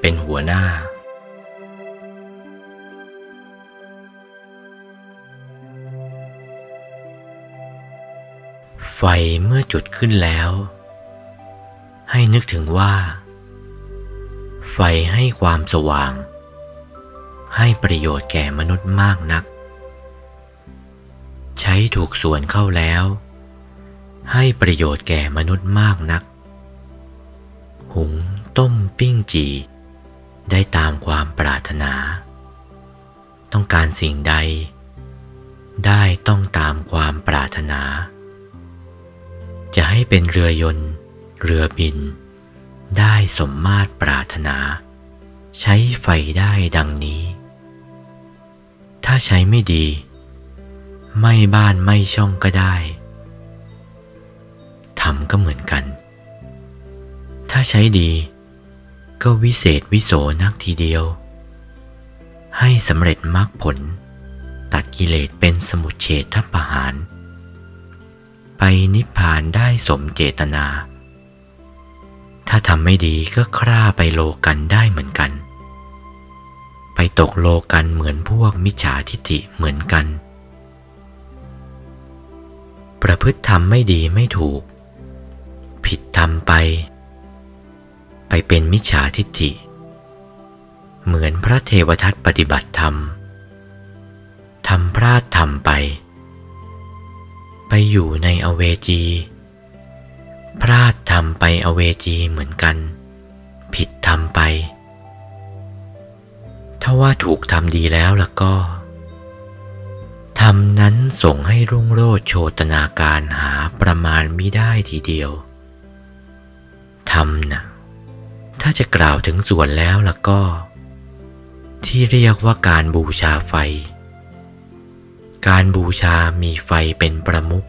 เป็นหัวหน้า ไฟเมื่อจุดขึ้นแล้ว ให้นึกถึงว่า ไฟให้ความสว่าง ให้ประโยชน์แก่มนุษย์มากนัก ใช้ถูกส่วนเข้าแล้ว ให้ประโยชน์แก่มนุษย์มากนัก หุง ปิ้งจี ได้ตามความปรารถนา ต้องการสิ่งใด ได้ต้องตามความปรารถนา จะให้เป็นเรือยนต์ เรือบิน ได้สมมาตรปรารถนา ใช้ไฟได้ดังนี้ ถ้าใช้ไม่ดี ไม่บ้านไม่ช่องก็ได้ทำก็เหมือนกัน ถ้าใช้ดี ก็วิเศษวิโสนักทีเดียว ให้สำเร็จมรรคผล ตัดกิเลสเป็นสมุทเฉทประหาร ไปนิพพานได้สมเจตนา ถ้าทำไม่ดีก็คร่าไปโลกันได้เหมือนกัน ไปตกโลกันเหมือนพวกมิจฉาทิฏฐิเหมือนกัน ประพฤติทำไม่ดีไม่ถูก ผิดทำไป ไปเป็นมิจฉาทิฏฐิ เหมือนพระเทวทัตปฏิบัติธรรมทำพลาดทำไป ไปอยู่ในอเวจีพลาดทำไปอเวจีเหมือนกัน ผิดทำไป ถ้าว่าถูกทำดีแล้วล่ะก็ทำนั้นส่งให้รุ่งโรจน์โชตนาการหาประมาณมิได้ทีเดียวทำนะ ถ้าจะกล่าวถึงส่วนแล้วล่ะก็ ที่เรียกว่าการบูชาไฟ การบูชามีไฟเป็นประมุข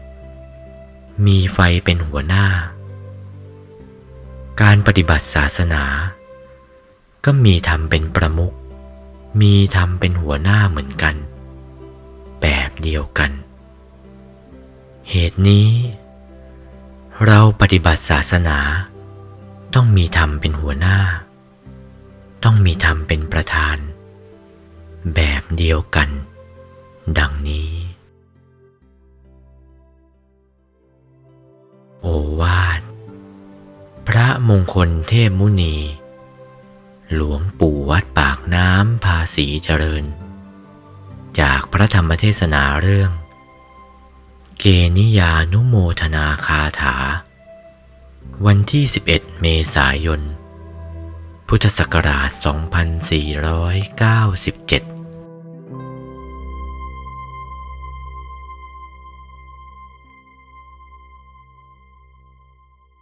มีไฟเป็นหัวหน้า การปฏิบัติศาสนา ก็มีธรรมเป็นประมุข มีธรรมเป็นหัวหน้าเหมือนกัน แบบเดียวกัน เหตุนี้ เราปฏิบัติศาสนา ต้องมีธรรมเป็นหัวหน้า ต้องมีธรรมเป็นประธาน แบบเดียวกัน ดังนี้ โอวาท พระมงคลเทพมุนี หลวงปู่วัดปากน้ำภาษีเจริญ จากพระธรรมเทศนาเรื่อง เกนิยานุโมทนาคาถา วันที่ 11 เมษายน พุทธศักราช 2497